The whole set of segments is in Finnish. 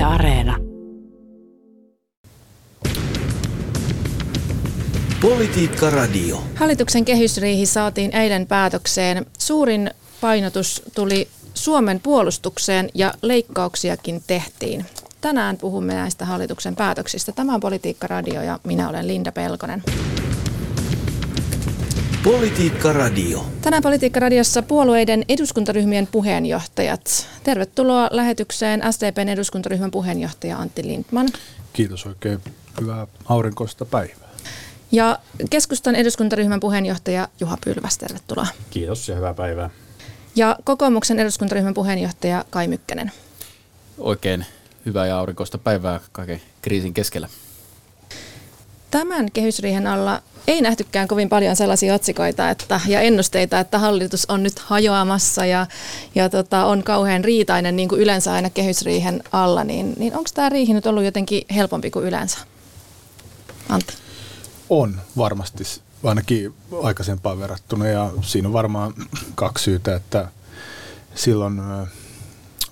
Yle Areena. Politiikka Radio. Hallituksen kehysriihi saatiin eilen päätökseen. Suurin painotus tuli Suomen puolustukseen ja leikkauksiakin tehtiin. Tänään puhumme näistä hallituksen päätöksistä. Tämä on Politiikka Radio ja minä olen Linda Pelkonen. Politiikka Radio. Tänään Politiikka Radiossa puolueiden eduskuntaryhmien puheenjohtajat. Tervetuloa lähetykseen SDPn eduskuntaryhmän puheenjohtaja Antti Lindman. Kiitos oikein hyvää aurinkoista päivää. Ja keskustan eduskuntaryhmän puheenjohtaja Juha Pylväs, tervetuloa. Kiitos ja hyvää päivää. Ja kokoomuksen eduskuntaryhmän puheenjohtaja Kai Mykkänen. Oikein hyvää ja aurinkoista päivää kaiken kriisin keskellä. Tämän kehysriihen alla ei nähtykään kovin paljon sellaisia otsikoita että, ja ennusteita, että hallitus on nyt hajoamassa ja, ja tota, on kauhean riitainen niin kuin yleensä aina kehysriihen alla, niin, niin onko tämä riihi nyt ollut jotenkin helpompi kuin yleensä? Antti. On varmasti ainakin aikaisempaan verrattuna ja siinä on varmaan kaksi syytä, että silloin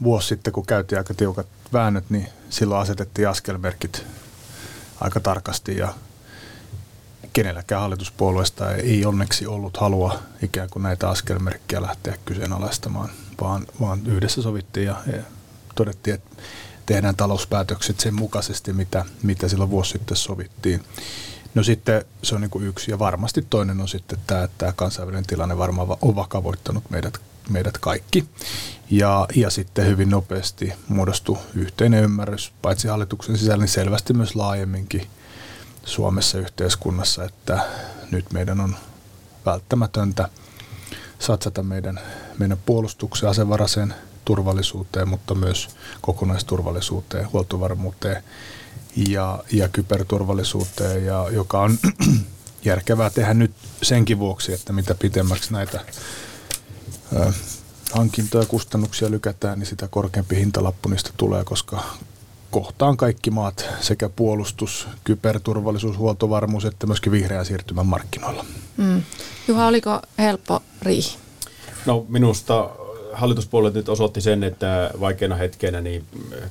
vuosi sitten, kun käytiin aika tiukat väännöt, niin silloin asetettiin askelmerkit aika tarkasti ja kenelläkään hallituspuolueesta ei onneksi ollut halua ikään kuin näitä askelmerkkejä lähteä kyseenalaistamaan, vaan, vaan yhdessä sovittiin ja, todettiin, että tehdään talouspäätökset sen mukaisesti, mitä, mitä silloin vuosi sitten sovittiin. No sitten se on niin kuin yksi ja varmasti toinen on sitten tämä, että tämä kansainvälinen tilanne varmaan on vakavoittanut meidät, meidät kaikki. Ja, ja sitten hyvin nopeasti muodostui yhteinen ymmärrys, paitsi hallituksen sisällä, niin selvästi myös laajemminkin Suomessa yhteiskunnassa, että nyt meidän on välttämätöntä satsata meidän, meidän puolustukseen, asevaraseen turvallisuuteen, mutta myös kokonaisturvallisuuteen, huoltovarmuuteen ja, ja kyberturvallisuuteen, ja, joka on järkevää tehdä nyt senkin vuoksi, että mitä pitemmäksi näitä ö, hankintoja ja kustannuksia lykätään, niin sitä korkeampi hintalappu niistä tulee, koska kohtaan kaikki maat sekä puolustus, kyberturvallisuus, huoltovarmuus että myöskin vihreän siirtymän markkinoilla. Mm. Juha, oliko helppo riihi? No minusta hallituspuolet nyt osoitti sen, että vaikeina hetkenä niin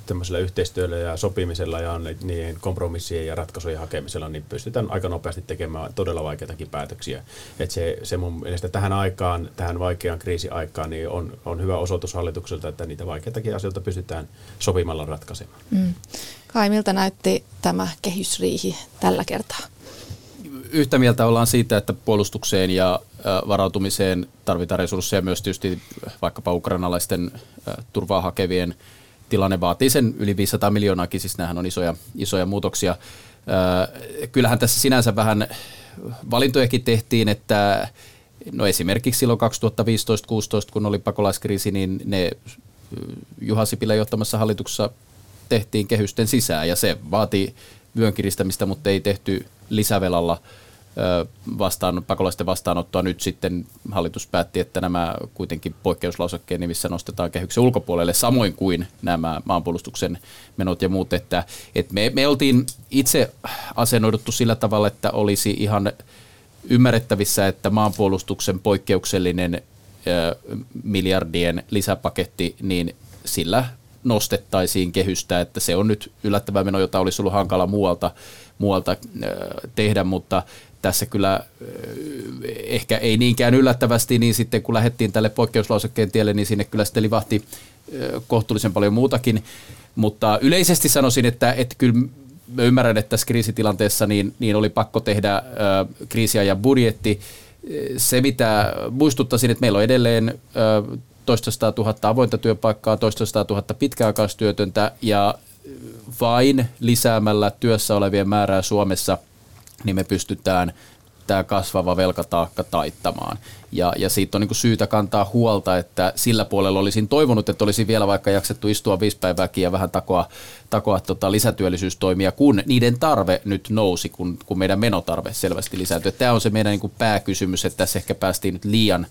tämmöisellä yhteistyöllä ja sopimisella ja niin kompromissien ja ratkaisujen hakemisella niin pystytään aika nopeasti tekemään todella vaikeitakin päätöksiä. Et se, se mun mielestä tähän aikaan, tähän vaikeaan kriisiaikaan, niin on, on hyvä osoitus hallitukselta, että niitä vaikeitakin asioita pystytään sopimalla ratkaisemaan. Mm. Kai, miltä näytti tämä kehysriihi tällä kertaa? Yhtä mieltä ollaan siitä, että puolustukseen ja varautumiseen tarvitaan resursseja myös tietysti vaikkapa ukrainalaisten turvaa hakevien tilanne vaatii sen yli 500 miljoonaakin, siis nämähän on isoja, isoja muutoksia. Kyllähän tässä sinänsä vähän valintojakin tehtiin, että no esimerkiksi silloin 2015-2016, kun oli pakolaiskriisi, niin ne Juha Sipilä johtamassa hallituksessa tehtiin kehysten sisään ja se vaati vyön kiristämistä, mutta ei tehty lisävelalla vastaan, pakolaisten vastaanottoa. Nyt sitten hallitus päätti, että nämä kuitenkin poikkeuslausekkeen nimissä nostetaan kehyksen ulkopuolelle, samoin kuin nämä maanpuolustuksen menot ja muut. Että, että me, me oltiin itse asennoiduttu sillä tavalla, että olisi ihan ymmärrettävissä, että maanpuolustuksen poikkeuksellinen miljardien lisäpaketti, niin sillä nostettaisiin kehystä, että se on nyt yllättävä meno, jota olisi ollut hankala muualta, muualta tehdä, mutta tässä kyllä ehkä ei niinkään yllättävästi, niin sitten kun lähdettiin tälle poikkeuslausekkeen tielle, niin sinne kyllä sitten livahti kohtuullisen paljon muutakin, mutta yleisesti sanoisin, että, että kyllä mä ymmärrän, että tässä kriisitilanteessa niin, niin oli pakko tehdä kriisiä ja budjetti. Se, mitä muistuttaisin, että meillä on edelleen toista tuhatta avointa työpaikkaa, toista tuhatta pitkäaikaistyötöntä ja vain lisäämällä työssä olevien määrää Suomessa, niin me pystytään tämä kasvava velkataakka taittamaan. Ja, ja siitä on niin syytä kantaa huolta, että sillä puolella olisin toivonut, että olisi vielä vaikka jaksettu istua viisi päivääkin ja vähän takoa, takoa tota lisätyöllisyystoimia, kun niiden tarve nyt nousi, kun, kun meidän menotarve selvästi lisääntyi. Tämä on se meidän niin pääkysymys, että tässä ehkä päästiin nyt liian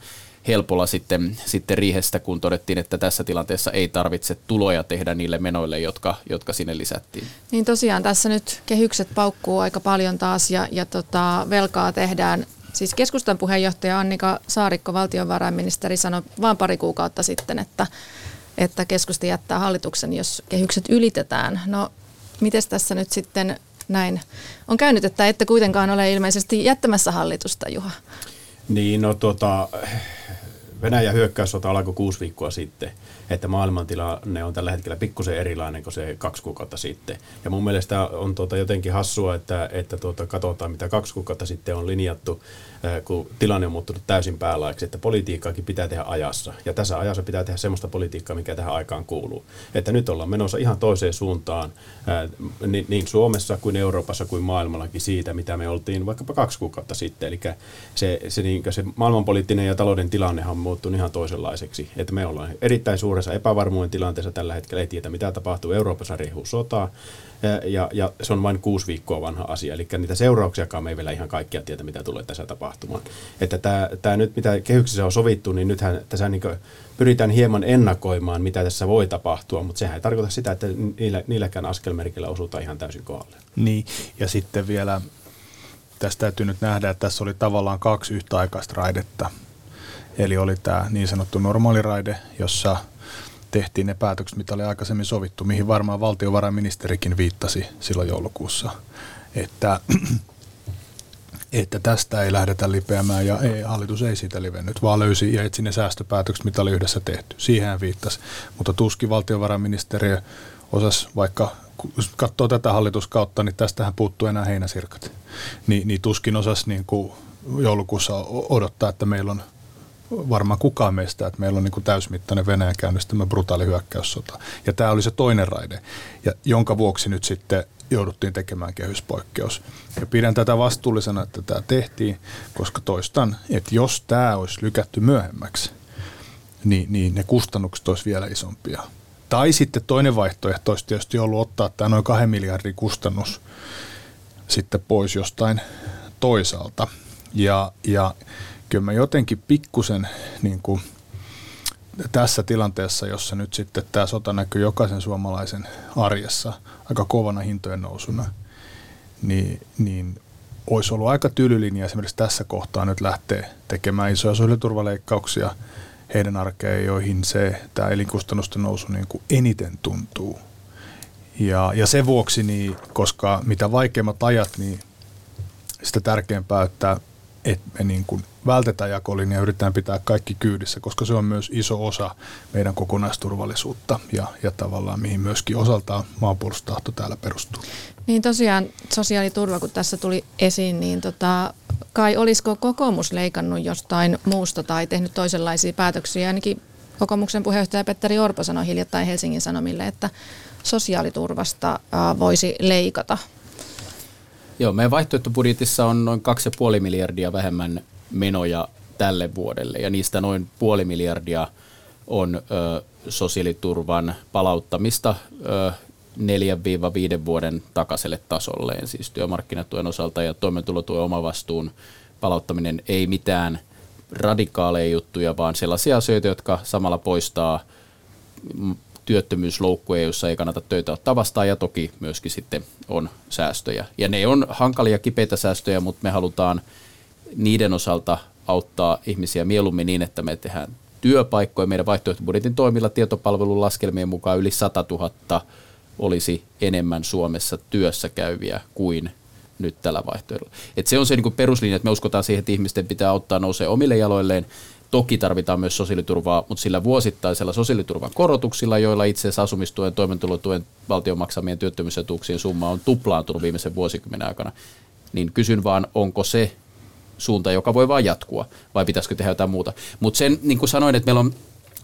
helpolla sitten, sitten riihestä, kun todettiin, että tässä tilanteessa ei tarvitse tuloja tehdä niille menoille, jotka, jotka sinne lisättiin. Niin tosiaan tässä nyt kehykset paukkuu aika paljon taas ja, ja tota, velkaa tehdään. Siis keskustan puheenjohtaja Annika Saarikko, valtiovarainministeri, sanoi vain pari kuukautta sitten, että että keskusta jättää hallituksen, jos kehykset ylitetään. No, miten tässä nyt sitten näin on käynyt, että ette kuitenkaan ole ilmeisesti jättämässä hallitusta, Juha? Niin, no tuota, Venäjän hyökkäyssota alkoi kuusi viikkoa sitten, että maailmantilanne on tällä hetkellä pikkusen erilainen kuin se kaksi kuukautta sitten. Ja mun mielestä on tuota jotenkin hassua, että, että tuota, katsotaan mitä kaksi kuukautta sitten on linjattu kun tilanne on muuttunut täysin päälaiksi, että politiikkaakin pitää tehdä ajassa. Ja tässä ajassa pitää tehdä sellaista politiikkaa, mikä tähän aikaan kuuluu. Että nyt ollaan menossa ihan toiseen suuntaan niin Suomessa kuin Euroopassa kuin maailmallakin siitä, mitä me oltiin vaikkapa kaksi kuukautta sitten. Eli se, se, niin se maailmanpoliittinen ja talouden tilannehan on muuttunut ihan toisenlaiseksi. Että me ollaan erittäin suuressa epävarmuuden tilanteessa tällä hetkellä, ei tiedä mitä tapahtuu. Euroopassa riehuu sotaa, ja, ja se on vain kuusi viikkoa vanha asia, eli niitä seurauksiakaan me ei vielä ihan kaikkia tiedä, mitä tulee tässä tapahtumaan. Että tämä, tämä nyt, mitä kehyksessä on sovittu, niin nythän tässä niin pyritään hieman ennakoimaan, mitä tässä voi tapahtua, mutta sehän ei tarkoita sitä, että niillä, niilläkään askelmerkillä osutaan ihan täysin kohdalle. Niin, ja sitten vielä tästä täytyy nyt nähdä, että tässä oli tavallaan kaksi yhtäaikaista raidetta. Eli oli tämä niin sanottu normaaliraide, jossa – tehtiin ne päätökset, mitä oli aikaisemmin sovittu, mihin varmaan valtiovarainministerikin viittasi silloin joulukuussa, että, että tästä ei lähdetä lipeämään ja ei, hallitus ei siitä livennyt, vaan löysi ja etsi ne säästöpäätökset, mitä oli yhdessä tehty. Siihen hän viittasi, mutta tuskin valtiovarainministeriö osasi vaikka jos katsoo tätä hallituskautta, niin tästähän puuttuu enää heinäsirkat. Ni, niin tuskin osasi niin kuin joulukuussa odottaa, että meillä on varmaan kukaan meistä, että meillä on niin kuin täysmittainen Venäjän käynnistämä brutaali hyökkäyssota. Ja tämä oli se toinen raide, ja jonka vuoksi nyt sitten jouduttiin tekemään kehyspoikkeus. Ja pidän tätä vastuullisena, että tämä tehtiin, koska toistan, että jos tämä olisi lykätty myöhemmäksi, niin, niin ne kustannukset olisi vielä isompia. Tai sitten toinen vaihtoehto olisi tietysti ollut ottaa tämä noin kahden miljardin kustannus sitten pois jostain toisaalta. Ja, ja kyllä mä jotenkin pikkusen niin kuin tässä tilanteessa, jossa nyt sitten tämä sota näkyy jokaisen suomalaisen arjessa aika kovana hintojen nousuna, niin, niin olisi ollut aika tylylinja esimerkiksi tässä kohtaa nyt lähteä tekemään isoja sosiaaliturvaleikkauksia heidän arkeen, joihin se tämä elinkustannusten nousu niin kuin eniten tuntuu. Ja, ja sen vuoksi, niin, koska mitä vaikeimmat ajat, niin sitä tärkeämpää, että, että me niin kuin vältetään jakolinja ja yritetään pitää kaikki kyydissä, koska se on myös iso osa meidän kokonaisturvallisuutta ja, ja tavallaan mihin myöskin osaltaan maanpuolustustahto täällä perustuu. Niin tosiaan sosiaaliturva, kun tässä tuli esiin, niin tota, kai olisiko kokoomus leikannut jostain muusta tai tehnyt toisenlaisia päätöksiä? Ainakin kokoomuksen puheenjohtaja Petteri Orpo sanoi hiljattain Helsingin Sanomille, että sosiaaliturvasta voisi leikata. Joo, meidän vaihtoehtobudjetissa on noin 2,5 miljardia vähemmän menoja tälle vuodelle. Ja niistä noin puoli miljardia on ö, sosiaaliturvan palauttamista ö, 4-5 vuoden takaiselle tasolleen, siis työmarkkinatuen osalta ja toimeentulotuen omavastuun palauttaminen ei mitään radikaaleja juttuja, vaan sellaisia asioita, jotka samalla poistaa työttömyysloukkuja, joissa ei kannata töitä ottaa vastaan. Ja toki myöskin sitten on säästöjä. Ja ne on hankalia kipeitä säästöjä, mutta me halutaan – niiden osalta auttaa ihmisiä mieluummin niin, että me tehdään työpaikkoja. Meidän vaihtoehtobudjetin toimilla tietopalvelun laskelmien mukaan yli 100 000 olisi enemmän Suomessa työssä käyviä kuin nyt tällä vaihtoehdolla. Et se on se niin peruslinja, että me uskotaan siihen, että ihmisten pitää auttaa nousee omille jaloilleen. Toki tarvitaan myös sosiaaliturvaa, mutta sillä vuosittaisella sosiaaliturvan korotuksilla, joilla itse asiassa asumistuen, toimeentulotuen, valtion maksamien työttömyysetuuksien summa on tuplaantunut viimeisen vuosikymmenen aikana, niin kysyn vaan, onko se suunta, joka voi vain jatkua, vai pitäisikö tehdä jotain muuta. Mutta sen, niin kuin sanoin, että meillä on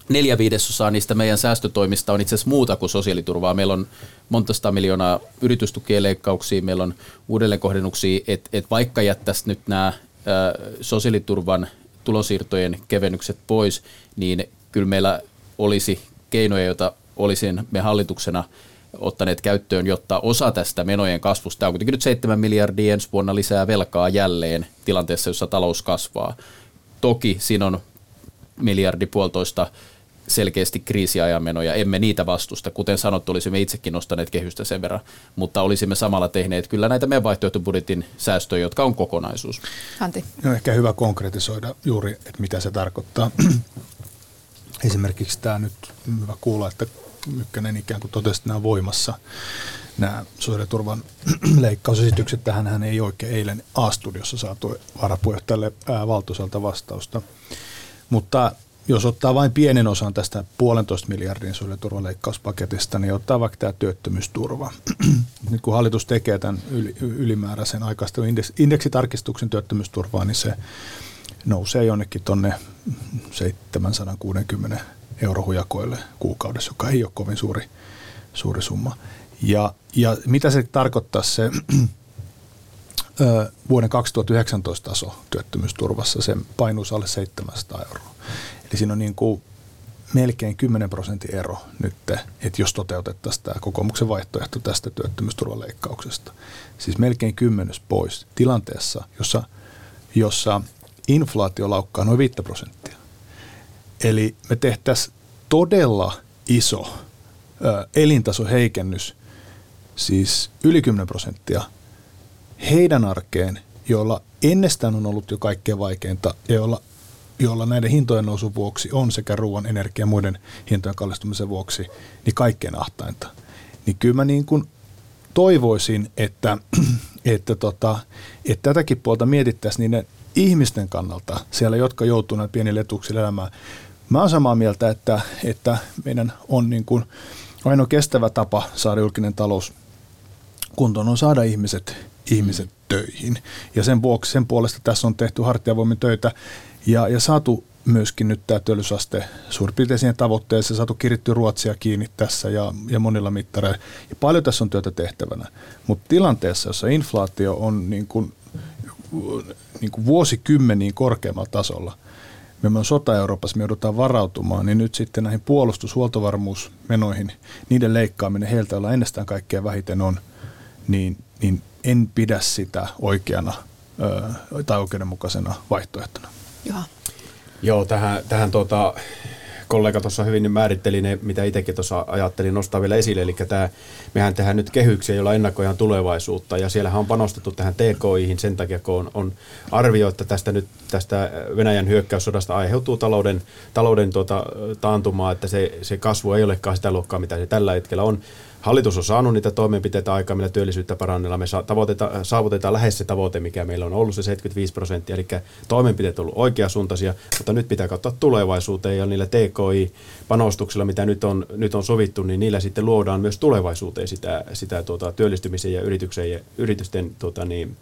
neljä viidesosaa niistä meidän säästötoimista on itse asiassa muuta kuin sosiaaliturvaa. Meillä on monta sata miljoonaa yritystukien leikkauksia, meillä on uudelleenkohdennuksia, että et vaikka jättäisiin nyt nämä sosiaaliturvan tulonsiirtojen kevennykset pois, niin kyllä meillä olisi keinoja, joita olisin me hallituksena – ottaneet käyttöön, jotta osa tästä menojen kasvusta, tämä on kuitenkin nyt 7 miljardia ensi vuonna lisää velkaa jälleen tilanteessa, jossa talous kasvaa. Toki siinä on miljardi puolitoista selkeästi kriisiajan menoja. Emme niitä vastusta. Kuten sanottu, olisimme itsekin nostaneet kehystä sen verran, mutta olisimme samalla tehneet kyllä näitä meidän vaihtoehtobudjetin säästöjä, jotka on kokonaisuus. Antti. No ehkä hyvä konkretisoida juuri, että mitä se tarkoittaa. esimerkiksi tämä nyt hyvä kuulla, että Mykkänen ikään kuin totesi, että nämä on voimassa nämä sosiaaliturvan leikkausesitykset. Tähän hän ei oikein eilen A-studiossa saatu varapuheenjohtajalle Valtuuselta vastausta. Mutta jos ottaa vain pienen osan tästä puolentoista miljardin sosiaaliturvaleikkauspaketista, niin ottaa vaikka tämä työttömyysturva. Nyt kun hallitus tekee tämän ylimääräisen aikaistelun indeksitarkistuksen työttömyysturvaa, niin se nousee jonnekin tuonne 760 eurohujakoille kuukaudessa, joka ei ole kovin suuri, suuri summa. Ja, ja mitä se tarkoittaa se vuoden 2019 taso työttömyysturvassa, se painuisi alle 700 euroa. Eli siinä on niin kuin melkein 10 prosentin ero nyt, että jos toteutettaisiin tämä kokoomuksen vaihtoehto tästä työttömyysturvaleikkauksesta. Siis melkein kymmenys pois tilanteessa, jossa, jossa inflaatio laukkaa noin 5 prosenttia. Eli me tehtäisiin todella iso elintasoheikennys, siis yli 10 prosenttia, heidän arkeen, joilla ennestään on ollut jo kaikkein vaikeinta ja joilla, joilla näiden hintojen nousun vuoksi on sekä ruoan, energia ja muiden hintojen kallistumisen vuoksi niin kaikkein ahtainta. Niin kyllä mä niin kuin toivoisin, että, että, tota, että tätäkin puolta mietittäisiin niiden ihmisten kannalta siellä, jotka joutuvat pienille etuuksille elämään. Mä oon samaa mieltä, että, että meidän on niin kuin ainoa kestävä tapa saada julkinen talous kuntoon on saada ihmiset, ihmiset töihin. Ja sen vuoksi, sen puolesta tässä on tehty hartiavoimin töitä ja, ja saatu myöskin nyt tämä työllisyysaste suurin piirtein siihen tavoitteeseen, saatu kiritty Ruotsia kiinni tässä ja, ja monilla mittareilla. Ja paljon tässä on työtä tehtävänä, mutta tilanteessa, jossa inflaatio on niin kuin, niin kuin vuosikymmeniin korkeammalla tasolla, me on sota Euroopassa, me joudutaan varautumaan, niin nyt sitten näihin puolustushuoltovarmuusmenoihin, niiden leikkaaminen heiltä, joilla ennestään kaikkea vähiten on, niin, niin en pidä sitä oikeana ö, tai oikeudenmukaisena vaihtoehtona. Joo. Joo, tähän, tähän tuota, kollega tuossa hyvin määritteli ne, mitä itsekin tuossa ajattelin nostaa vielä esille. Eli tämä, mehän tehdään nyt kehyksiä, joilla ennakoidaan tulevaisuutta. Ja siellähän on panostettu tähän TKIhin sen takia, kun on, on arvio, että tästä nyt tästä Venäjän hyökkäyssodasta aiheutuu talouden, talouden tuota, taantumaa, että se, se kasvu ei olekaan sitä luokkaa, mitä se tällä hetkellä on. Hallitus on saanut niitä toimenpiteitä aikaa, millä työllisyyttä parannella. Me saavutetaan lähes se tavoite, mikä meillä on ollut, se 75 prosenttia. Eli toimenpiteet ovat olleet oikeasuuntaisia, mutta nyt pitää katsoa tulevaisuuteen ja niillä TKI-panostuksilla, mitä nyt on, nyt on sovittu, niin niillä sitten luodaan myös tulevaisuuteen sitä, sitä tuota, työllistymisen ja yrityksen yritysten tuota, niin,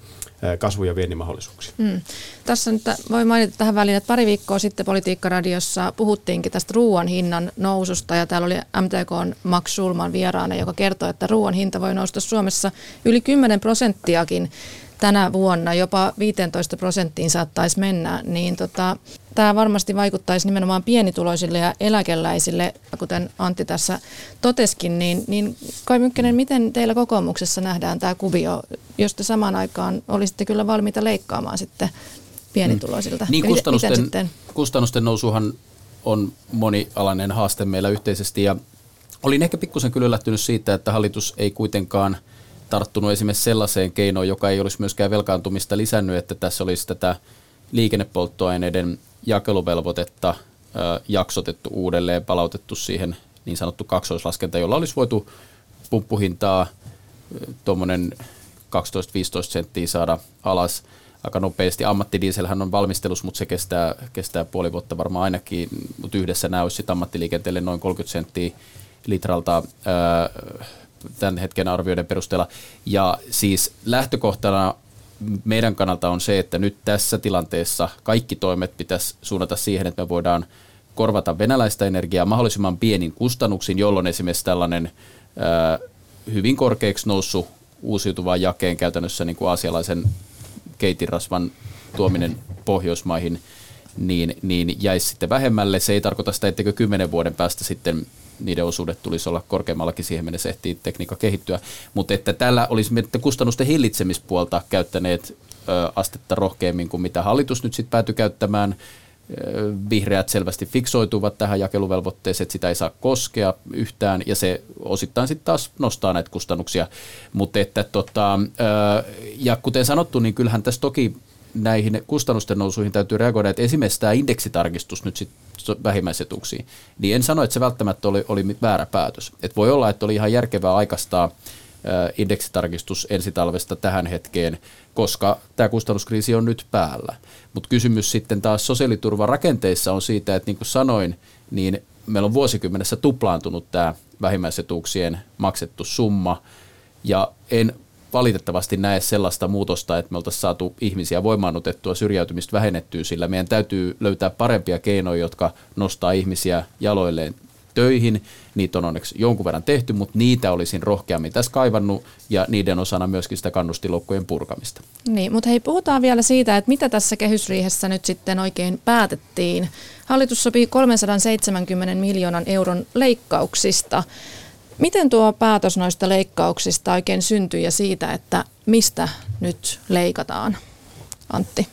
kasvu- ja viennin mahdollisuuksia. Mm. Tässä nyt voi mainita tähän väliin, että pari viikkoa sitten Politiikkaradiossa puhuttiinkin tästä ruoan hinnan noususta ja täällä oli MTK Max Schulman vieraana, joka kertoi, että ruoan hinta voi nousta Suomessa yli 10 prosenttiakin tänä vuonna, jopa 15 prosenttiin saattaisi mennä, niin tota, tämä varmasti vaikuttaisi nimenomaan pienituloisille ja eläkeläisille, kuten Antti tässä toteskin, niin, niin Kai Mykkänen, miten teillä kokoomuksessa nähdään tämä kuvio, jos te samaan aikaan olisitte kyllä valmiita leikkaamaan sitten pienituloisilta? Niin kustannusten, kustannusten nousuhan on monialainen haaste meillä yhteisesti ja olin ehkä pikkusen kyllä yllättynyt siitä, että hallitus ei kuitenkaan tarttunut esimerkiksi sellaiseen keinoon, joka ei olisi myöskään velkaantumista lisännyt, että tässä olisi tätä liikennepolttoaineiden jakeluvelvoitetta jaksotettu uudelleen, palautettu siihen niin sanottu kaksoislaskenta, jolla olisi voitu pumppuhintaa tuommoinen 12-15 senttiä saada alas aika nopeasti. Ammattidieselhän on valmistelus, mutta se kestää, kestää puoli vuotta varmaan ainakin, mutta yhdessä nämä olisi ammattiliikenteelle noin 30 senttiä litralta tämän hetken arvioiden perusteella. Ja siis lähtökohtana meidän kannalta on se, että nyt tässä tilanteessa kaikki toimet pitäisi suunnata siihen, että me voidaan korvata venäläistä energiaa mahdollisimman pienin kustannuksin, jolloin esimerkiksi tällainen ää, hyvin korkeaksi noussut uusiutuvan jakeen käytännössä niin kuin aasialaisen keitinrasvan tuominen Pohjoismaihin, niin, niin jäisi sitten vähemmälle. Se ei tarkoita sitä, etteikö kymmenen vuoden päästä sitten niiden osuudet tulisi olla korkeammallakin siihen mennessä ehtii tekniikka kehittyä. Mutta että tällä olisi kustannusten hillitsemispuolta käyttäneet ö, astetta rohkeammin kuin mitä hallitus nyt sitten päätyi käyttämään. Vihreät selvästi fiksoituvat tähän jakeluvelvoitteeseen, että sitä ei saa koskea yhtään, ja se osittain sitten taas nostaa näitä kustannuksia. Mutta että tota, ja kuten sanottu, niin kyllähän tässä toki näihin kustannusten nousuihin täytyy reagoida, että esimerkiksi tämä indeksitarkistus nyt sitten vähimmäisetuksiin, niin en sano, että se välttämättä oli, oli väärä päätös. Et voi olla, että oli ihan järkevää aikastaa indeksitarkistus ensi talvesta tähän hetkeen, koska tämä kustannuskriisi on nyt päällä. Mutta kysymys sitten taas sosiaaliturvarakenteissa on siitä, että niin kuin sanoin, niin meillä on vuosikymmenessä tuplaantunut tämä vähimmäisetuuksien maksettu summa, ja en valitettavasti näe sellaista muutosta, että me oltaisiin saatu ihmisiä voimaannutettua, syrjäytymistä vähennettyä, sillä meidän täytyy löytää parempia keinoja, jotka nostaa ihmisiä jaloilleen töihin. Niitä on onneksi jonkun verran tehty, mutta niitä olisin rohkeammin tässä kaivannut ja niiden osana myöskin sitä kannustilokkojen purkamista. Niin, mutta hei, puhutaan vielä siitä, että mitä tässä kehysriihessä nyt sitten oikein päätettiin. Hallitus sopii 370 miljoonan euron leikkauksista. Miten tuo päätös noista leikkauksista oikein syntyi ja siitä, että mistä nyt leikataan? Antti.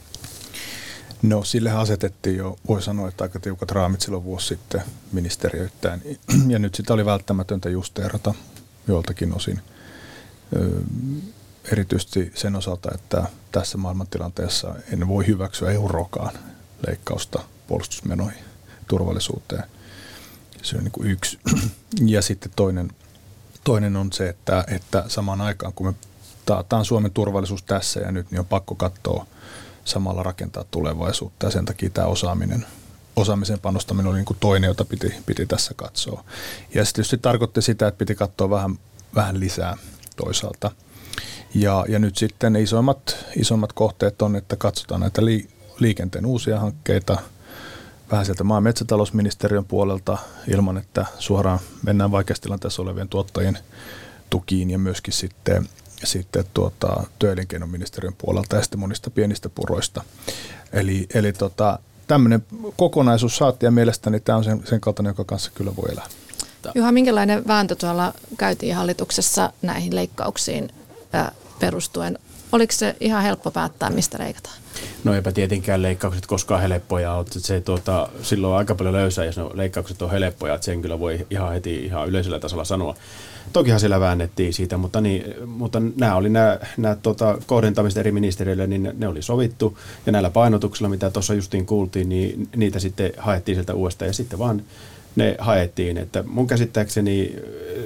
No sille asetettiin jo, voi sanoa, että aika tiukat raamit silloin vuosi sitten ministeriöittäin. Ja nyt sitä oli välttämätöntä justeerata joltakin osin. erityisesti sen osalta, että tässä maailmantilanteessa en voi hyväksyä eurokaan leikkausta puolustusmenoihin, turvallisuuteen. Se on niin kuin yksi. Ja sitten toinen, toinen on se, että, että samaan aikaan kun me taataan Suomen turvallisuus tässä ja nyt, niin on pakko katsoa samalla rakentaa tulevaisuutta ja sen takia tämä osaaminen, osaamisen panostaminen oli niin kuin toinen, jota piti, piti tässä katsoa. Ja se tietysti tarkoitti sitä, että piti katsoa vähän, vähän lisää toisaalta. Ja, ja nyt sitten isommat, isommat kohteet on, että katsotaan näitä li, liikenteen uusia hankkeita, vähän sieltä maa- ja metsätalousministeriön puolelta ilman, että suoraan mennään vaikeassa tilanteessa olevien tuottajien tukiin ja myöskin sitten sitten tuota, työelinkeinoministeriön puolelta ja sitten monista pienistä puroista. Eli, eli tota, tämmöinen kokonaisuus saatiin ja mielestäni tämä on sen, sen kaltainen, joka kanssa kyllä voi elää. Juha, minkälainen vääntö tuolla käytiin hallituksessa näihin leikkauksiin perustuen? Oliko se ihan helppo päättää, mistä leikataan? No eipä tietenkään leikkaukset koskaan helppoja ole. Se, tuota, silloin on aika paljon löysää, jos ne leikkaukset on helppoja. Että sen kyllä voi ihan heti ihan yleisellä tasolla sanoa. Tokihan siellä väännettiin siitä, mutta, niin, mutta nämä oli nämä, nämä tota, kohdentamiset eri ministeriöille, niin ne oli sovittu. Ja näillä painotuksilla, mitä tuossa justiin kuultiin, niin niitä sitten haettiin sieltä uudestaan. Ja sitten vaan ne haettiin. Että mun käsittääkseni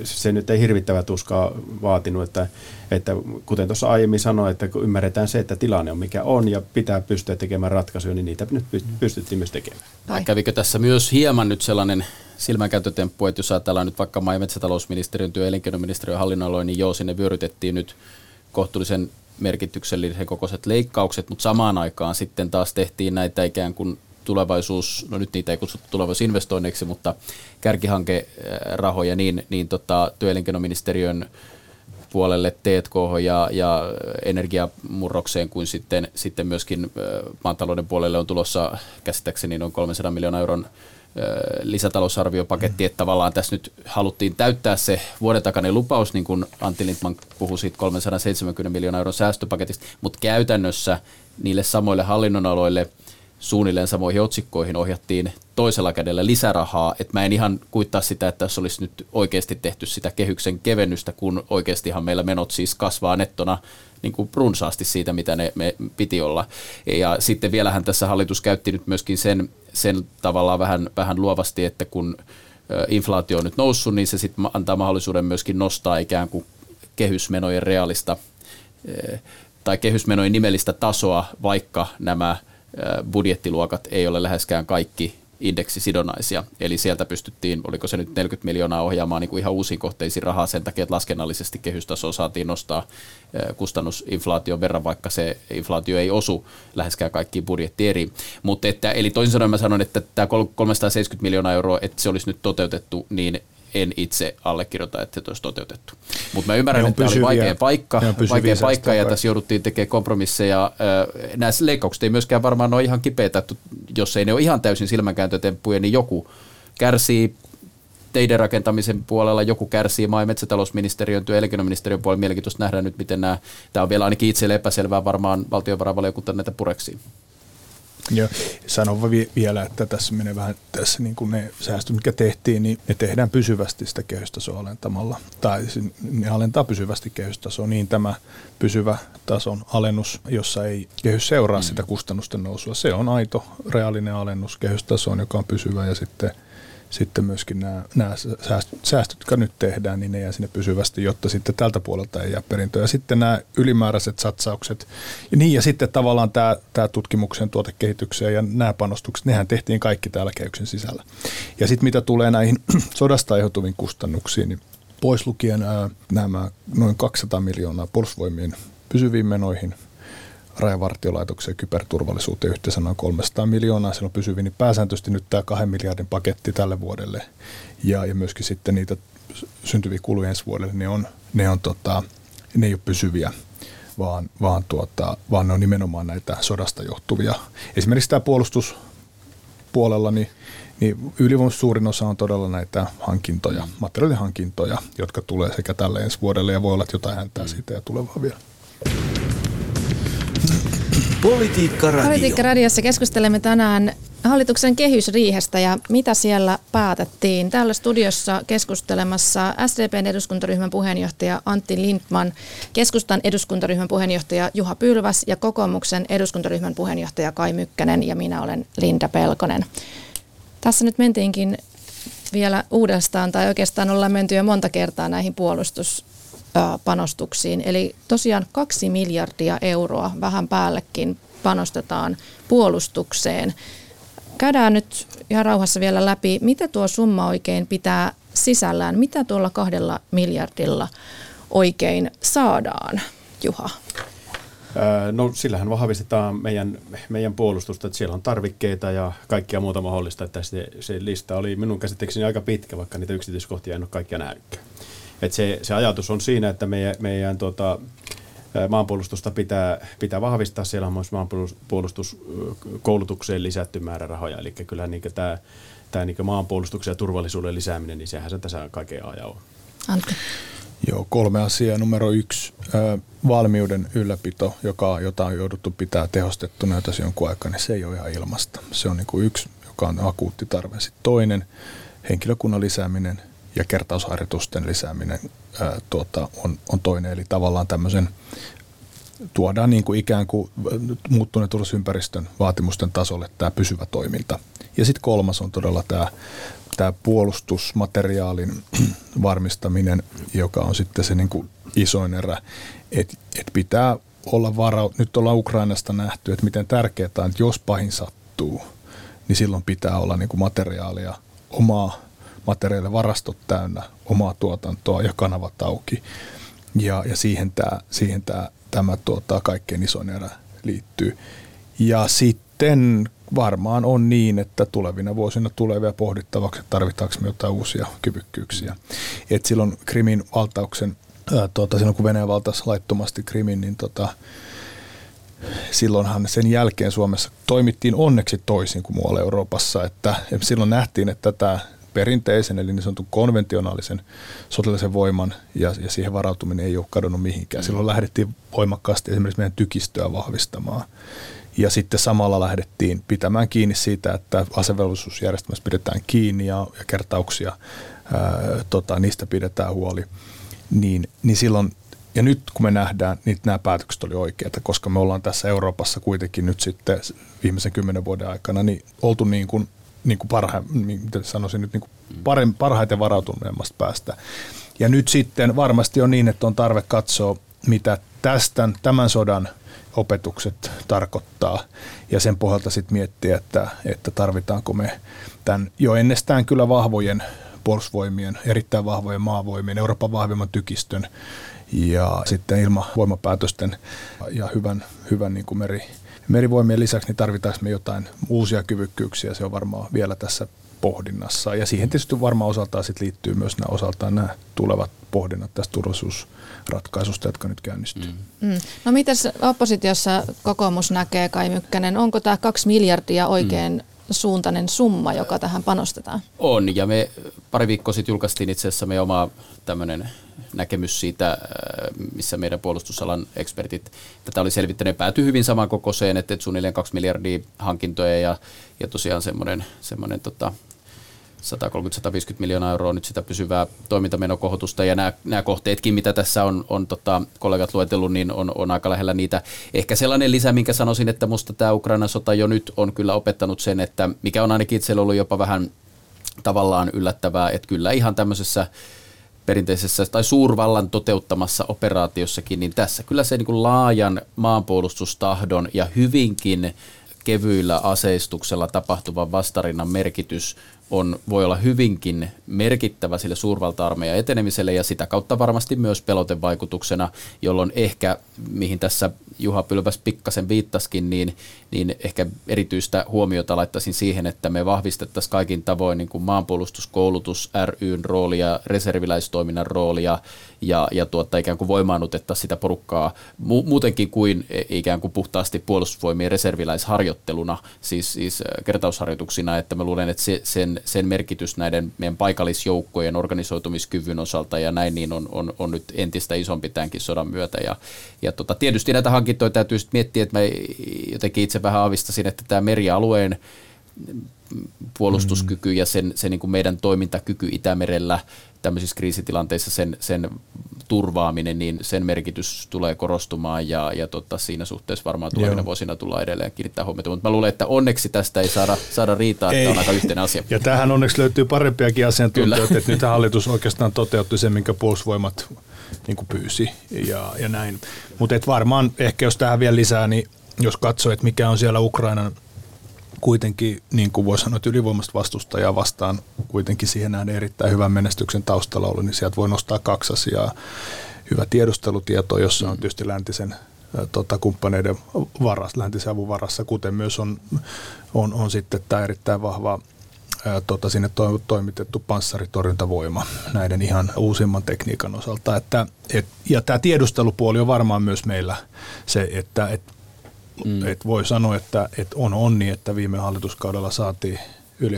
se nyt ei hirvittävä tuskaa vaatinut, että, että kuten tuossa aiemmin sanoin, että kun ymmärretään se, että tilanne on mikä on ja pitää pystyä tekemään ratkaisuja, niin niitä nyt pystyttiin myös tekemään. Vai kävikö tässä myös hieman nyt sellainen silmänkääntötemppu, että jos ajatellaan nyt vaikka maa- ja metsätalousministeriön työ- ja elinkeinoministeriön hallinnonaloja, niin joo, sinne vyörytettiin nyt kohtuullisen merkityksellisen kokoiset leikkaukset, mutta samaan aikaan sitten taas tehtiin näitä ikään kuin tulevaisuus, no nyt niitä ei kutsuttu tulevaisuusinvestoinneiksi, mutta kärkihankerahoja niin, niin tota, työelinkeinoministeriön puolelle T&K ja, ja energiamurrokseen kuin sitten, sitten myöskin maatalouden puolelle on tulossa käsittääkseni noin 300 miljoonaa euron lisätalousarviopaketti, että tavallaan tässä nyt haluttiin täyttää se vuoden takainen lupaus, niin kuin Antti Lindman puhui siitä 370 miljoonaa euron säästöpaketista, mutta käytännössä niille samoille hallinnonaloille – suunnilleen samoihin otsikkoihin ohjattiin toisella kädellä lisärahaa, että mä en ihan kuittaa sitä, että tässä olisi nyt oikeasti tehty sitä kehyksen kevennystä, kun oikeastihan meillä menot siis kasvaa nettona niin kuin runsaasti siitä, mitä ne me piti olla. Ja sitten vielähän tässä hallitus käytti nyt myöskin sen, sen tavallaan vähän, vähän luovasti, että kun inflaatio on nyt noussut, niin se sitten antaa mahdollisuuden myöskin nostaa ikään kuin kehysmenojen realista tai kehysmenojen nimellistä tasoa, vaikka nämä – budjettiluokat ei ole läheskään kaikki indeksisidonnaisia. Eli sieltä pystyttiin, oliko se nyt 40 miljoonaa ohjaamaan niin kuin ihan uusiin kohteisiin rahaa sen takia, että laskennallisesti kehystaso saatiin nostaa kustannusinflaation verran, vaikka se inflaatio ei osu läheskään kaikkiin budjettieriin. Mutta että, eli toisin sanoen mä sanon, että tämä 370 miljoonaa euroa, että se olisi nyt toteutettu, niin en itse allekirjoita, että se olisi toteutettu. Mutta mä ymmärrän, että pysyviä, oli vaikea paikka, vaikea paikka ja tässä jouduttiin tekemään kompromisseja. Nämä leikkaukset ei myöskään varmaan ole ihan kipeitä, jos ei ne ole ihan täysin silmänkääntötemppuja, niin joku kärsii teidän rakentamisen puolella, joku kärsii maa- ja metsätalousministeriön työ- ja elinkeinoministeriön puolella. Mielenkiintoista nähdä nyt, miten nämä, tämä on vielä ainakin itselle epäselvää varmaan valtiovarainvaliokunta näitä pureksiin. Joo, sanon vi- vielä, että tässä menee vähän tässä niin kuin ne säästöt, mitkä tehtiin, niin ne tehdään pysyvästi sitä kehystasoa alentamalla. Tai ne alentaa pysyvästi kehystasoa, niin tämä pysyvä tason alennus, jossa ei kehys seuraa mm. sitä kustannusten nousua. Se on aito reaalinen alennus kehystasoon, joka on pysyvä ja sitten – sitten myöskin nämä, nämä säästöt, säästöt, jotka nyt tehdään, niin ne jää sinne pysyvästi, jotta sitten tältä puolelta ei jää perintöä. Ja sitten nämä ylimääräiset satsaukset, ja niin ja sitten tavallaan tämä, tämä tutkimuksen tuotekehitykseen ja nämä panostukset, nehän tehtiin kaikki täällä kehyksen sisällä. Ja sitten mitä tulee näihin sodasta aiheutuviin kustannuksiin, niin pois lukien ää, nämä noin 200 miljoonaa puolustusvoimien pysyviin menoihin – rajavartiolaitokseen kyberturvallisuuteen yhteensä noin 300 miljoonaa. Siellä on pysyviä, niin pääsääntöisesti nyt tämä kahden miljardin paketti tälle vuodelle ja, ja myöskin sitten niitä syntyviä kuluja ensi vuodelle, ne, on, ne, on tota, ne ei ole pysyviä, vaan, vaan, tuota, vaan ne on nimenomaan näitä sodasta johtuvia. Esimerkiksi tämä puolustuspuolella, niin, niin ylivoimaisesti suurin osa on todella näitä hankintoja, materiaalihankintoja, jotka tulee sekä tälle ensi vuodelle ja voi olla, että jotain häntää siitä ja tulevaa vielä. Politiikka Radio. Politiikka Radiossa keskustelemme tänään hallituksen kehysriihestä ja mitä siellä päätettiin. Täällä studiossa keskustelemassa SDPn eduskuntaryhmän puheenjohtaja Antti Lindman, keskustan eduskuntaryhmän puheenjohtaja Juha Pylväs ja kokoomuksen eduskuntaryhmän puheenjohtaja Kai Mykkänen ja minä olen Linda Pelkonen. Tässä nyt mentiinkin vielä uudestaan, tai oikeastaan ollaan menty jo monta kertaa näihin puolustus panostuksiin. Eli tosiaan kaksi miljardia euroa vähän päällekin panostetaan puolustukseen. Käydään nyt ihan rauhassa vielä läpi, mitä tuo summa oikein pitää sisällään, mitä tuolla kahdella miljardilla oikein saadaan, Juha? No sillähän vahvistetaan meidän, meidän puolustusta, että siellä on tarvikkeita ja kaikkia muuta mahdollista, että se, se lista oli minun käsitteekseni aika pitkä, vaikka niitä yksityiskohtia en ole kaikkia nähnytkään. Et se, se ajatus on siinä, että meidän, meidän tota, maanpuolustusta pitää, pitää vahvistaa. Siellä on myös maanpuolustuskoulutukseen lisätty määrärahoja. Eli kyllä niin tämä, tämä niin maanpuolustuksen ja turvallisuuden lisääminen, niin sehän se tässä kaiken ajan on. Antti. Joo, kolme asiaa. Numero yksi, valmiuden ylläpito, joka, jota on jouduttu pitää tehostettuna jo tässä jonkun aikaa, niin se ei ole ihan ilmasta. Se on niin kuin yksi, joka on akuutti tarve. Sitten toinen, henkilökunnan lisääminen – ja kertausharjoitusten lisääminen ää, tuota, on, on toinen. Eli tavallaan tämmöisen tuodaan niin kuin ikään kuin muuttuneen turvallisuusympäristön vaatimusten tasolle tämä pysyvä toiminta. Ja sitten kolmas on todella tämä, tämä puolustusmateriaalin varmistaminen, joka on sitten se niin kuin isoin erä, että et pitää olla varau. Nyt ollaan Ukrainasta nähty, että miten tärkeää on, että jos pahin sattuu, niin silloin pitää olla niin kuin materiaalia, omaa materiaaleja, varastot täynnä, omaa tuotantoa ja kanavat auki. Ja, ja siihen, tämä, siihen tämä, tämä tuota, kaikkein isoin erä liittyy. Ja sitten varmaan on niin, että tulevina vuosina tulee vielä pohdittavaksi, että tarvitaanko me jotain uusia kyvykkyyksiä. Et silloin Krimin valtauksen, ää, tuota, silloin kun Venäjä valtasi laittomasti Krimin, niin tota, silloinhan sen jälkeen Suomessa toimittiin onneksi toisin kuin muualla Euroopassa, että silloin nähtiin, että tämä perinteisen, eli niin sanotun konventionaalisen sotilaisen voiman ja, ja siihen varautuminen ei ole kadonnut mihinkään. Silloin lähdettiin voimakkaasti esimerkiksi meidän tykistöä vahvistamaan. Ja sitten samalla lähdettiin pitämään kiinni siitä, että asevelvollisuusjärjestelmässä pidetään kiinni ja, ja kertauksia, ää, tota, niistä pidetään huoli. Niin, niin silloin, ja nyt kun me nähdään, niin nämä päätökset oli oikeita, koska me ollaan tässä Euroopassa kuitenkin nyt sitten viimeisen kymmenen vuoden aikana niin oltu niin kuin niin kuin parha, miten sanoisin nyt, niin kuin parhaiten varautuneemmasta päästä. Ja nyt sitten varmasti on niin, että on tarve katsoa, mitä tästä, tämän sodan opetukset tarkoittaa ja sen pohjalta sitten miettiä, että, että tarvitaanko me tämän jo ennestään kyllä vahvojen puolustusvoimien, erittäin vahvojen maavoimien, Euroopan vahvimman tykistön ja sitten ilmavoimapäätösten ja hyvän, hyvän niin kuin meri, merivoimien lisäksi niin tarvitaanko me jotain uusia kyvykkyyksiä, se on varmaan vielä tässä pohdinnassa. Ja siihen tietysti varmaan osaltaan sit liittyy myös nämä osaltaan nämä tulevat pohdinnat tästä turvallisuusratkaisusta, jotka nyt käynnistyy. Mm. Mm. No miten oppositiossa kokoomus näkee, Kai Mykkänen, onko tämä kaksi miljardia oikein mm. suuntainen summa, joka tähän panostetaan? On, ja me pari viikkoa sitten julkaistiin itse asiassa me oma tämmöinen näkemys siitä, äh, missä meidän puolustusalan ekspertit tätä oli selvittäneet, päätyi hyvin samaan kokoiseen, että suunnilleen 2 miljardia hankintoja ja, ja tosiaan semmoinen, semmoinen tota, 130-150 miljoonaa euroa nyt sitä pysyvää toimintamenokohotusta ja nämä, nämä kohteetkin, mitä tässä on, on tota, kollegat luetellut, niin on, on aika lähellä niitä. Ehkä sellainen lisä, minkä sanoisin, että musta tämä Ukrainan sota jo nyt on kyllä opettanut sen, että mikä on ainakin itsellä ollut jopa vähän tavallaan yllättävää, että kyllä ihan tämmöisessä perinteisessä tai suurvallan toteuttamassa operaatiossakin, niin tässä kyllä se niin kuin laajan maanpuolustustahdon ja hyvinkin kevyillä aseistuksella tapahtuvan vastarinnan merkitys on, voi olla hyvinkin merkittävä sille suurvalta-armeijan etenemiselle ja sitä kautta varmasti myös pelotevaikutuksena, jolloin ehkä, mihin tässä Juha Pylväs pikkasen viittaskin, niin, niin ehkä erityistä huomiota laittaisin siihen, että me vahvistettaisiin kaikin tavoin niin kuin maanpuolustuskoulutus ryn roolia, reserviläistoiminnan roolia ja, ja tuotta, ikään kuin voimaannutettaisiin sitä porukkaa mu- muutenkin kuin ikään kuin puhtaasti puolustusvoimien reserviläisharjoitteluna, siis, siis kertausharjoituksina, että mä luulen, että se, sen, sen merkitys näiden meidän paikallisjoukkojen organisoitumiskyvyn osalta ja näin niin on, on, on nyt entistä isompi tämänkin sodan myötä. Ja, ja tota, tietysti näitä hankintoja täytyy sitten miettiä, että mä jotenkin itse vähän aavistasin, että tämä merialueen puolustuskyky ja sen, se niin kuin meidän toimintakyky Itämerellä tämmöisissä kriisitilanteissa sen, sen turvaaminen, niin sen merkitys tulee korostumaan ja, ja tota, siinä suhteessa varmaan tulevina Joo. vuosina tullaan edelleen kiinnittää huomiota. Mutta mä luulen, että onneksi tästä ei saada, saada riitaa, että on aika yhteinen asia. Ja tähän onneksi löytyy parempiakin asiantuntijoita, että nyt hallitus oikeastaan toteutti sen, minkä puolustusvoimat niin kuin pyysi ja, ja näin. Mutta varmaan ehkä jos tähän vielä lisää, niin jos katsoo, että mikä on siellä Ukrainan kuitenkin, niin kuin voi sanoa, että ylivoimasta vastustajaa vastaan kuitenkin siihen nähden erittäin hyvän menestyksen taustalla ollut, niin sieltä voi nostaa kaksi asiaa. Hyvä tiedustelutieto, jossa on tietysti läntisen tota, kumppaneiden varassa, läntisen avun varassa, kuten myös on, on, on sitten tämä erittäin vahva tota, sinne to, toimitettu panssaritorjuntavoima näiden ihan uusimman tekniikan osalta. Että, et, ja tämä tiedustelupuoli on varmaan myös meillä se, että et Mm. Et voi sanoa, että, että on onni, että viime hallituskaudella saatiin yli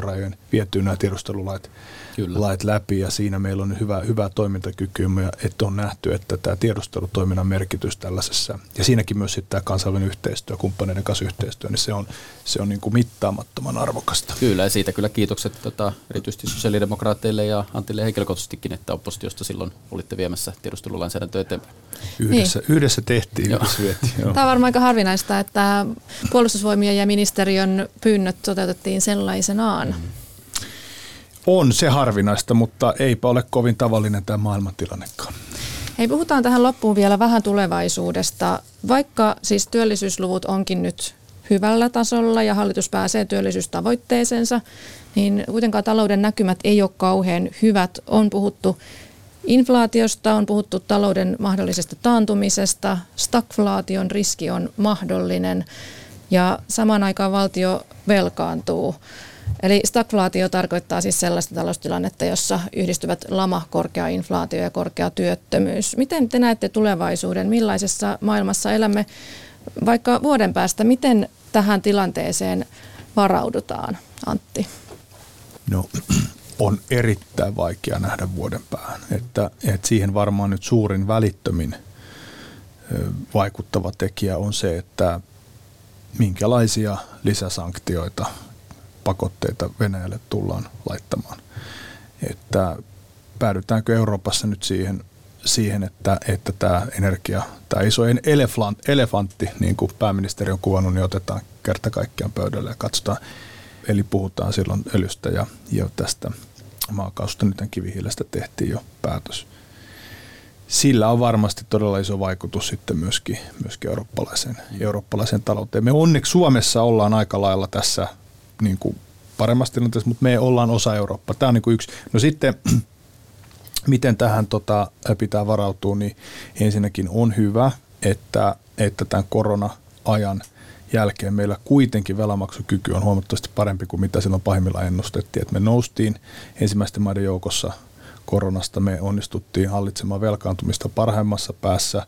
rajojen vietyä nämä tiedustelulait Kyllä. lait läpi ja siinä meillä on hyvä, hyvä toimintakyky ja että on nähty, että tämä tiedustelutoiminnan merkitys tällaisessa ja siinäkin myös sitten tämä kansainvälinen yhteistyö, kumppaneiden kanssa yhteistyö, niin se on, se on niin kuin mittaamattoman arvokasta. Kyllä ja siitä kyllä kiitokset tota, erityisesti sosiaalidemokraateille ja Antille henkilökohtaisestikin, että oppositiosta silloin olitte viemässä tiedustelulainsäädäntöä eteenpäin. Yhdessä, niin. yhdessä tehtiin, joo. yhdessä vietiin. Joo. Tämä on varmaan aika harvinaista, että puolustusvoimien ja ministeriön pyynnöt toteutettiin sellaisenaan. Mm. On se harvinaista, mutta eipä ole kovin tavallinen tämä maailmantilannekaan. Hei, puhutaan tähän loppuun vielä vähän tulevaisuudesta. Vaikka siis työllisyysluvut onkin nyt hyvällä tasolla ja hallitus pääsee työllisyystavoitteeseensa, niin kuitenkaan talouden näkymät ei ole kauhean hyvät. On puhuttu inflaatiosta, on puhuttu talouden mahdollisesta taantumisesta, stagflaation riski on mahdollinen ja samaan aikaan valtio velkaantuu. Eli stagflaatio tarkoittaa siis sellaista taloustilannetta, jossa yhdistyvät lama, korkea inflaatio ja korkea työttömyys. Miten te näette tulevaisuuden? Millaisessa maailmassa elämme vaikka vuoden päästä? Miten tähän tilanteeseen varaudutaan, Antti? No on erittäin vaikea nähdä vuoden päähän. Että, että siihen varmaan nyt suurin välittömin vaikuttava tekijä on se, että minkälaisia lisäsanktioita pakotteita Venäjälle tullaan laittamaan. Että päädytäänkö Euroopassa nyt siihen, siihen että, että tämä energia, tämä iso elefant, elefantti, niin kuin pääministeri on kuvannut, niin otetaan kerta kaikkiaan pöydälle ja katsotaan. Eli puhutaan silloin öljystä ja, ja tästä maakaasusta, nyt kivihiilestä tehtiin jo päätös. Sillä on varmasti todella iso vaikutus sitten myöskin, myöskin eurooppalaiseen, eurooppalaiseen talouteen. Me onneksi Suomessa ollaan aika lailla tässä niin kuin paremmassa tilanteessa, mutta me ollaan osa Eurooppaa. Tämä on niin kuin yksi. No sitten, miten tähän tota, pitää varautua, niin ensinnäkin on hyvä, että, että tämän korona-ajan jälkeen meillä kuitenkin velamaksukyky on huomattavasti parempi kuin mitä silloin pahimmillaan ennustettiin. Että me noustiin ensimmäisten maiden joukossa koronasta, me onnistuttiin hallitsemaan velkaantumista parhaimmassa päässä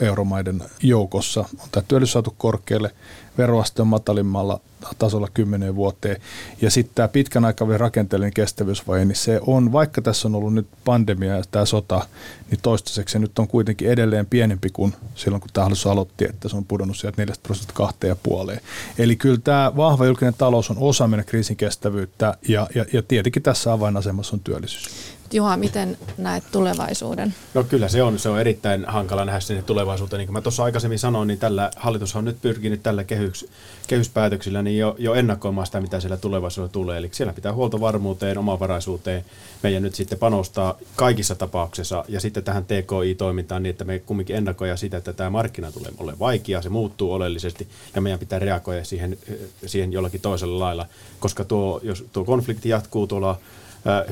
euromaiden joukossa. On tämä työllisyys saatu korkealle, veroaste on matalimmalla tasolla kymmeneen vuoteen. Ja sitten tämä pitkän aikavälin rakenteellinen kestävyysvaje, niin se on, vaikka tässä on ollut nyt pandemia ja tämä sota, niin toistaiseksi se nyt on kuitenkin edelleen pienempi kuin silloin, kun tämä hallitus aloitti, että se on pudonnut sieltä 4 prosenttia kahteen ja puoleen. Eli kyllä tämä vahva julkinen talous on osa meidän kriisin kestävyyttä ja, ja, ja tietenkin tässä avainasemassa on työllisyys. Juha, miten näet tulevaisuuden? No kyllä se on, se on erittäin hankala nähdä sinne tulevaisuuteen. Niin kuin mä tuossa aikaisemmin sanoin, niin tällä hallitus on nyt pyrkinyt tällä kehys, kehyspäätöksillä niin jo, jo ennakoimaan sitä, mitä siellä tulevaisuudessa tulee. Eli siellä pitää huoltovarmuuteen, omavaraisuuteen meidän nyt sitten panostaa kaikissa tapauksissa ja sitten tähän TKI-toimintaan niin, että me kumminkin ennakoja sitä, että tämä markkina tulee olemaan vaikea, se muuttuu oleellisesti ja meidän pitää reagoida siihen, siihen jollakin toisella lailla, koska tuo, jos tuo konflikti jatkuu tuolla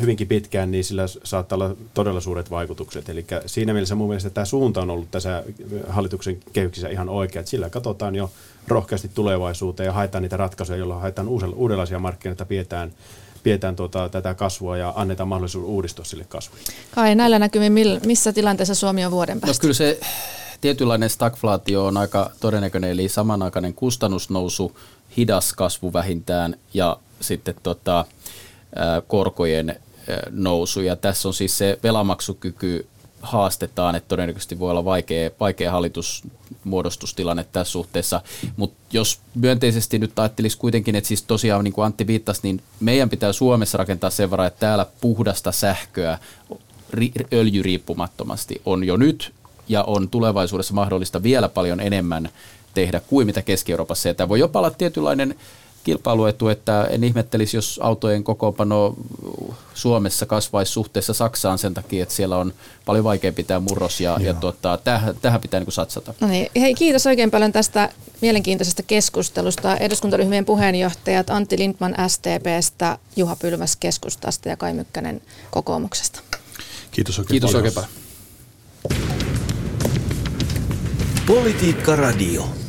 hyvinkin pitkään, niin sillä saattaa olla todella suuret vaikutukset. Eli siinä mielessä mun mielestä tämä suunta on ollut tässä hallituksen kehyksissä ihan oikea, että sillä katsotaan jo rohkeasti tulevaisuuteen ja haetaan niitä ratkaisuja, joilla haetaan uudenlaisia markkinoita, pidetään pidetään tuota, tätä kasvua ja annetaan mahdollisuus uudistua sille kasvulle. Kai näillä näkymin, missä tilanteessa Suomi on vuoden päästä? No kyllä se tietynlainen stagflaatio on aika todennäköinen, eli samanaikainen kustannusnousu, hidas kasvu vähintään ja sitten tota, korkojen nousu. Ja tässä on siis se velamaksukyky haastetaan, että todennäköisesti voi olla vaikea, vaikea hallitusmuodostustilanne tässä suhteessa. Mutta jos myönteisesti nyt ajattelisi kuitenkin, että siis tosiaan niin kuin Antti viittasi, niin meidän pitää Suomessa rakentaa sen varaa, että täällä puhdasta sähköä öljyriippumattomasti on jo nyt ja on tulevaisuudessa mahdollista vielä paljon enemmän tehdä kuin mitä Keski-Euroopassa. Ja tämä voi jopa olla tietynlainen kilpailuetu, että en ihmettelisi, jos autojen kokoonpano Suomessa kasvaisi suhteessa Saksaan sen takia, että siellä on paljon vaikeampi pitää murros ja, ja tuota, tähän, tähän pitää niin satsata. No niin. Hei, kiitos oikein paljon tästä mielenkiintoisesta keskustelusta. Eduskuntaryhmien puheenjohtajat Antti Lindman STPstä, Juha Pylväs keskustasta ja Kai Mykkänen kokoomuksesta. Kiitos oikein Kiitos paljon. Oikein paljon. Politiikka Radio.